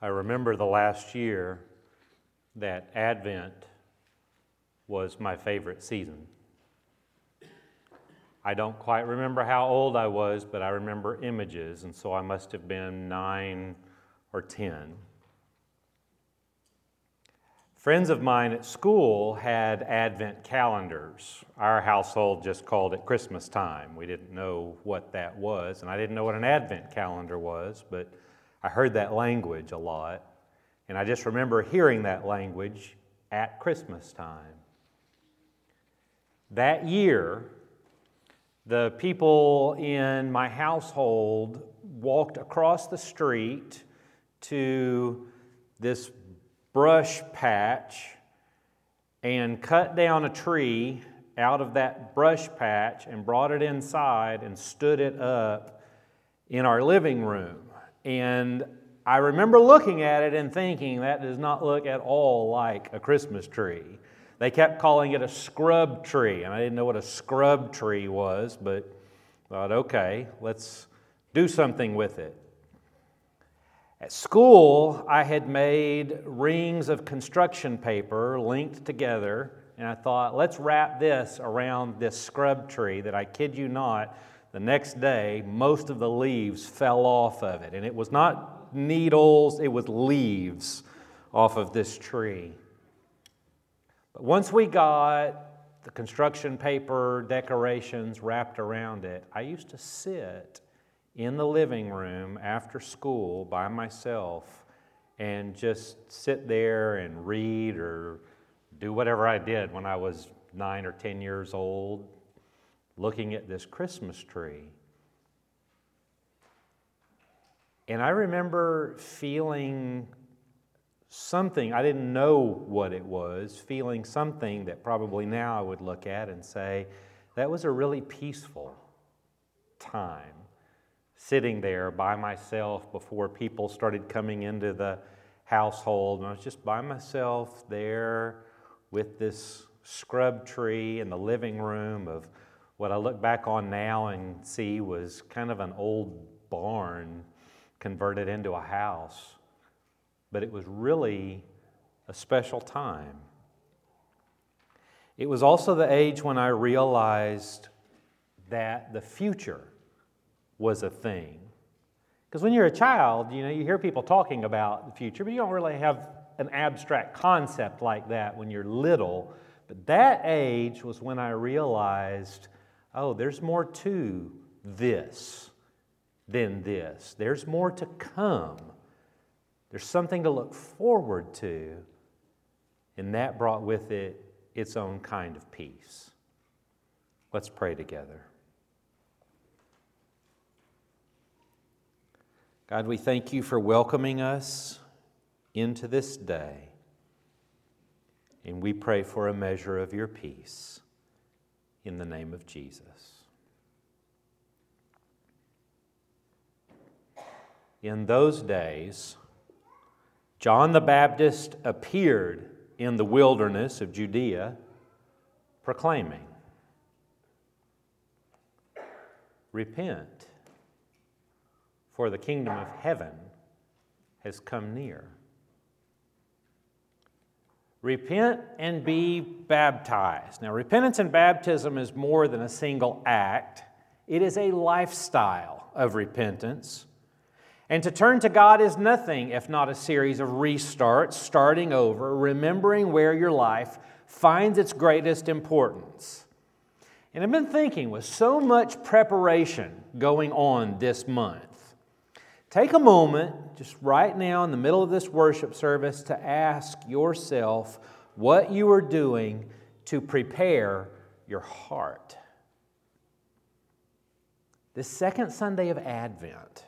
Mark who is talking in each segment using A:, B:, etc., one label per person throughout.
A: I remember the last year that Advent was my favorite season. I don't quite remember how old I was, but I remember images, and so I must have been nine or ten. Friends of mine at school had Advent calendars. Our household just called it Christmas time. We didn't know what that was, and I didn't know what an Advent calendar was, but I heard that language a lot. And I just remember hearing that language at Christmas time. That year, the people in my household walked across the street to this brush patch and cut down a tree out of that brush patch and brought it inside and stood it up in our living room. And I remember looking at it and thinking that does not look at all like a Christmas tree. They kept calling it a scrub tree, and I didn't know what a scrub tree was, but thought, okay, let's do something with it. At school, I had made rings of construction paper linked together, and I thought, let's wrap this around this scrub tree that I kid you not, the next day, most of the leaves fell off of it. And it was not needles, it was leaves off of this tree. But once we got the construction paper decorations wrapped around it, I used to sit in the living room after school by myself and just sit there and read or do whatever I did when I was nine or ten years old, looking at this Christmas tree. And I remember feeling something, I didn't know what it was, feeling something that probably now I would look at and say, that was a really peaceful time sitting there by myself before people started coming into the household. And I was just by myself there with this scrub tree in the living room of what I look back on now and see was kind of an old barn converted into a house. But it was really a special time. It was also the age when I realized that the future was a thing. Because when you're a child, you know, you hear people talking about the future, but you don't really have an abstract concept like that when you're little. But that age was when I realized, oh, there's more to this than this. There's more to come. There's something to look forward to. And that brought with it its own kind of peace. Let's pray together. God, we thank you for welcoming us into this day. And we pray for a measure of your peace in the name of Jesus. In those days, John the Baptist appeared in the wilderness of Judea proclaiming, Repent for the kingdom of heaven has come near. Repent and be baptized. Now, repentance and baptism is more than a single act, it is a lifestyle of repentance. And to turn to God is nothing if not a series of restarts, starting over, remembering where your life finds its greatest importance. And I've been thinking, with so much preparation going on this month, Take a moment, just right now in the middle of this worship service, to ask yourself what you are doing to prepare your heart. This second Sunday of Advent,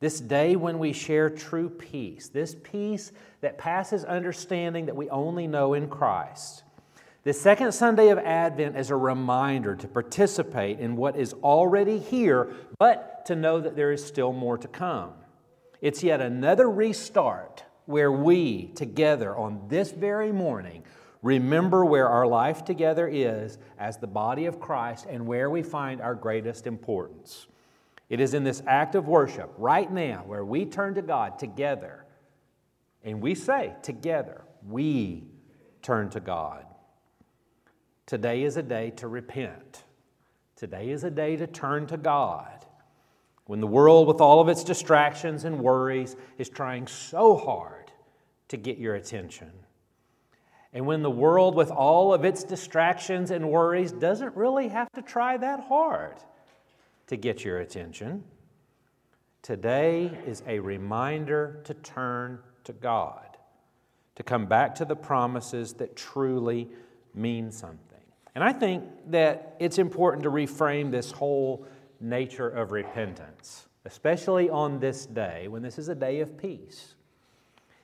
A: this day when we share true peace, this peace that passes understanding that we only know in Christ. The second Sunday of Advent is a reminder to participate in what is already here, but to know that there is still more to come. It's yet another restart where we, together on this very morning, remember where our life together is as the body of Christ and where we find our greatest importance. It is in this act of worship right now where we turn to God together And we say together, we turn to God. Today is a day to repent. Today is a day to turn to God. When the world, with all of its distractions and worries, is trying so hard to get your attention. And when the world, with all of its distractions and worries, doesn't really have to try that hard to get your attention, today is a reminder to turn to God, to come back to the promises that truly mean something. And I think that it's important to reframe this whole nature of repentance, especially on this day when this is a day of peace.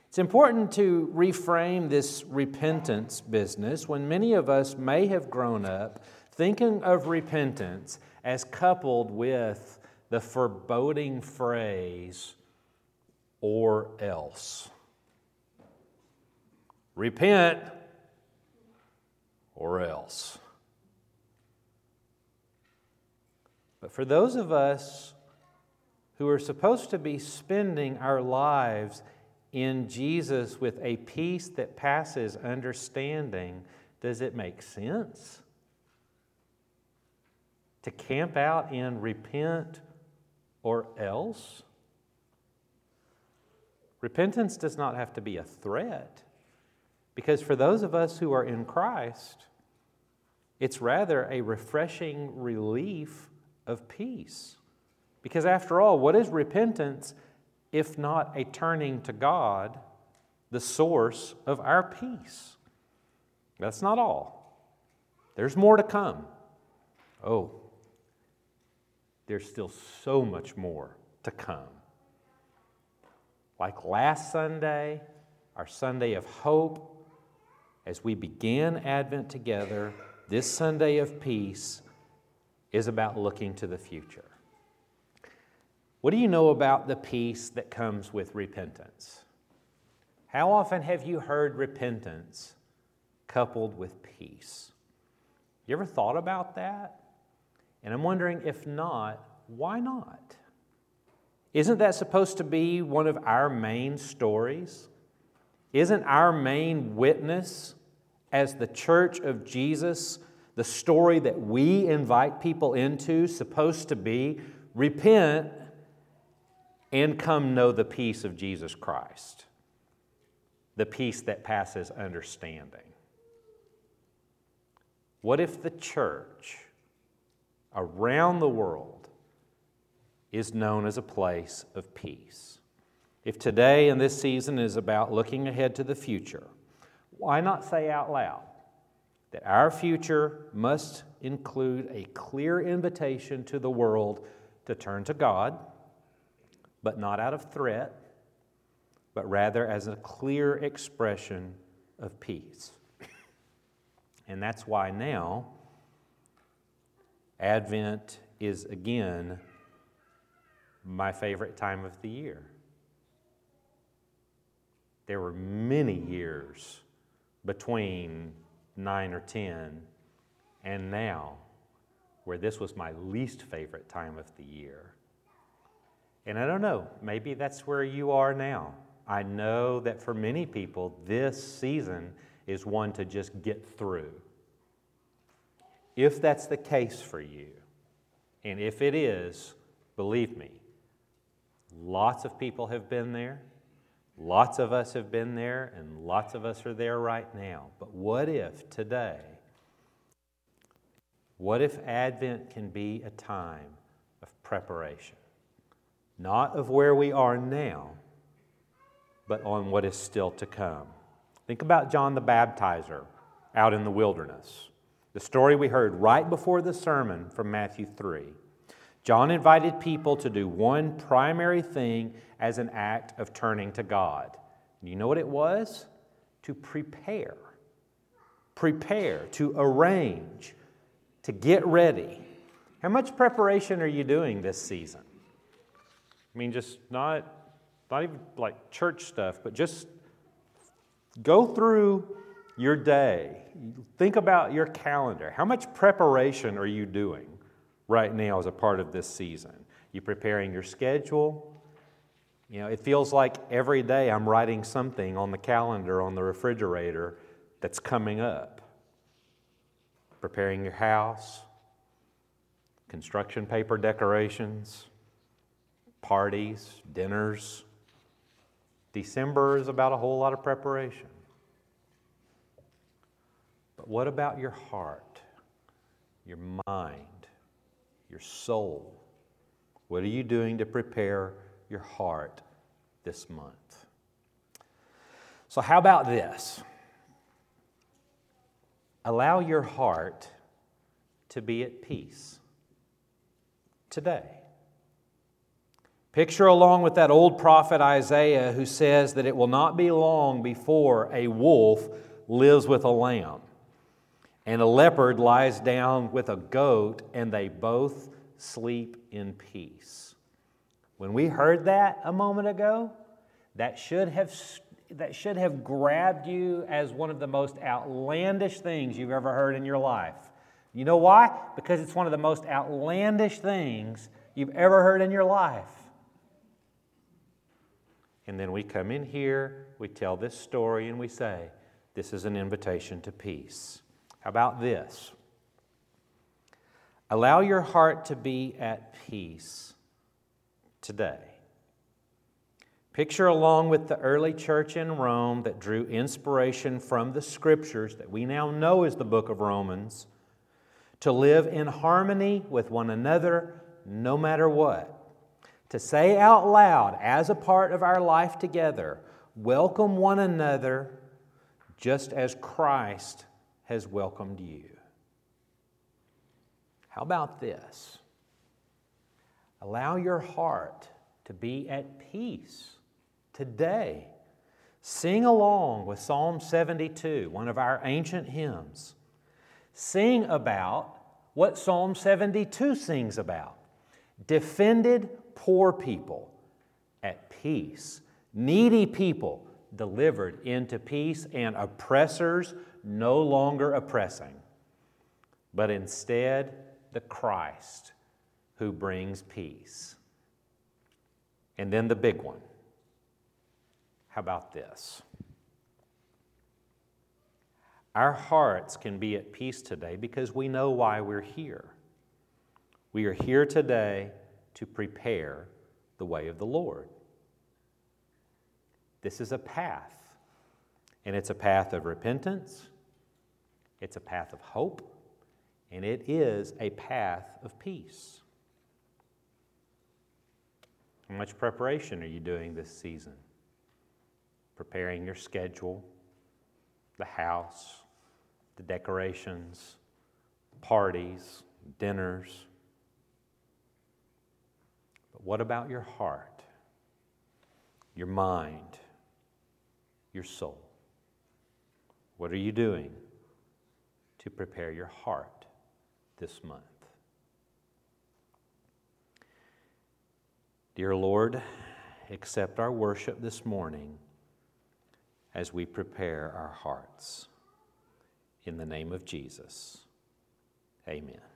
A: It's important to reframe this repentance business when many of us may have grown up thinking of repentance as coupled with the foreboding phrase, or else. Repent or else. But for those of us who are supposed to be spending our lives in Jesus with a peace that passes understanding, does it make sense? To camp out in repent or else? Repentance does not have to be a threat, because for those of us who are in Christ, it's rather a refreshing relief of peace. Because after all, what is repentance if not a turning to God, the source of our peace? That's not all. There's more to come. Oh, there's still so much more to come. Like last Sunday, our Sunday of hope, as we began Advent together, this Sunday of peace is about looking to the future. What do you know about the peace that comes with repentance? How often have you heard repentance coupled with peace? You ever thought about that? And I'm wondering if not, why not? Isn't that supposed to be one of our main stories? Isn't our main witness as the church of Jesus the story that we invite people into supposed to be repent and come know the peace of Jesus Christ, the peace that passes understanding. What if the church around the world is known as a place of peace? If today and this season is about looking ahead to the future, why not say out loud, that our future must include a clear invitation to the world to turn to God, but not out of threat, but rather as a clear expression of peace. And that's why now Advent is again my favorite time of the year. There were many years between nine or 10, and now, where this was my least favorite time of the year. And I don't know, maybe that's where you are now. I know that for many people, this season is one to just get through. If that's the case for you, and if it is, believe me, lots of people have been there. Lots of us have been there, and lots of us are there right now. But what if today, what if Advent can be a time of preparation? Not of where we are now, but on what is still to come. Think about John the Baptizer out in the wilderness. The story we heard right before the sermon from Matthew 3. John invited people to do one primary thing as an act of turning to God. You know what it was? To prepare. Prepare, to arrange, to get ready. How much preparation are you doing this season? I mean, just not, not even like church stuff, but just go through your day. Think about your calendar. How much preparation are you doing? Right now as a part of this season? You're preparing your schedule? You know, it feels like every day I'm writing something on the calendar, on the refrigerator that's coming up. Preparing your house, construction paper decorations, parties, dinners. December is about a whole lot of preparation. But what about your heart, your mind, your soul? What are you doing to prepare your heart this month? So, how about this? Allow your heart to be at peace today. Picture along with that old prophet Isaiah who says that it will not be long before a wolf lives with a lamb and a leopard lies down with a goat and they both sleep in peace. When we heard that a moment ago, that should have that should have grabbed you as one of the most outlandish things you've ever heard in your life. You know why? Because it's one of the most outlandish things you've ever heard in your life. And then we come in here, we tell this story, and we say, This is an invitation to peace. How about this? Allow your heart to be at peace today. Picture along with the early church in Rome that drew inspiration from the scriptures that we now know as the book of Romans to live in harmony with one another no matter what. To say out loud as a part of our life together, welcome one another just as Christ has welcomed you. How about this? Allow your heart to be at peace today. Sing along with Psalm 72, one of our ancient hymns. Sing about what Psalm 72 sings about defended poor people at peace, needy people delivered into peace, and oppressors no longer oppressing, but instead the Christ who brings peace. And then the big one how about this? Our hearts can be at peace today because we know why we're here. We are here today to prepare the way of the Lord. This is a path, and it's a path of repentance, it's a path of hope, and it is a path of peace. How much preparation are you doing this season? preparing your schedule, the house, the decorations, parties, dinners. But what about your heart, your mind, your soul? What are you doing to prepare your heart this month? Dear Lord, accept our worship this morning as we prepare our hearts. In the name of Jesus, amen.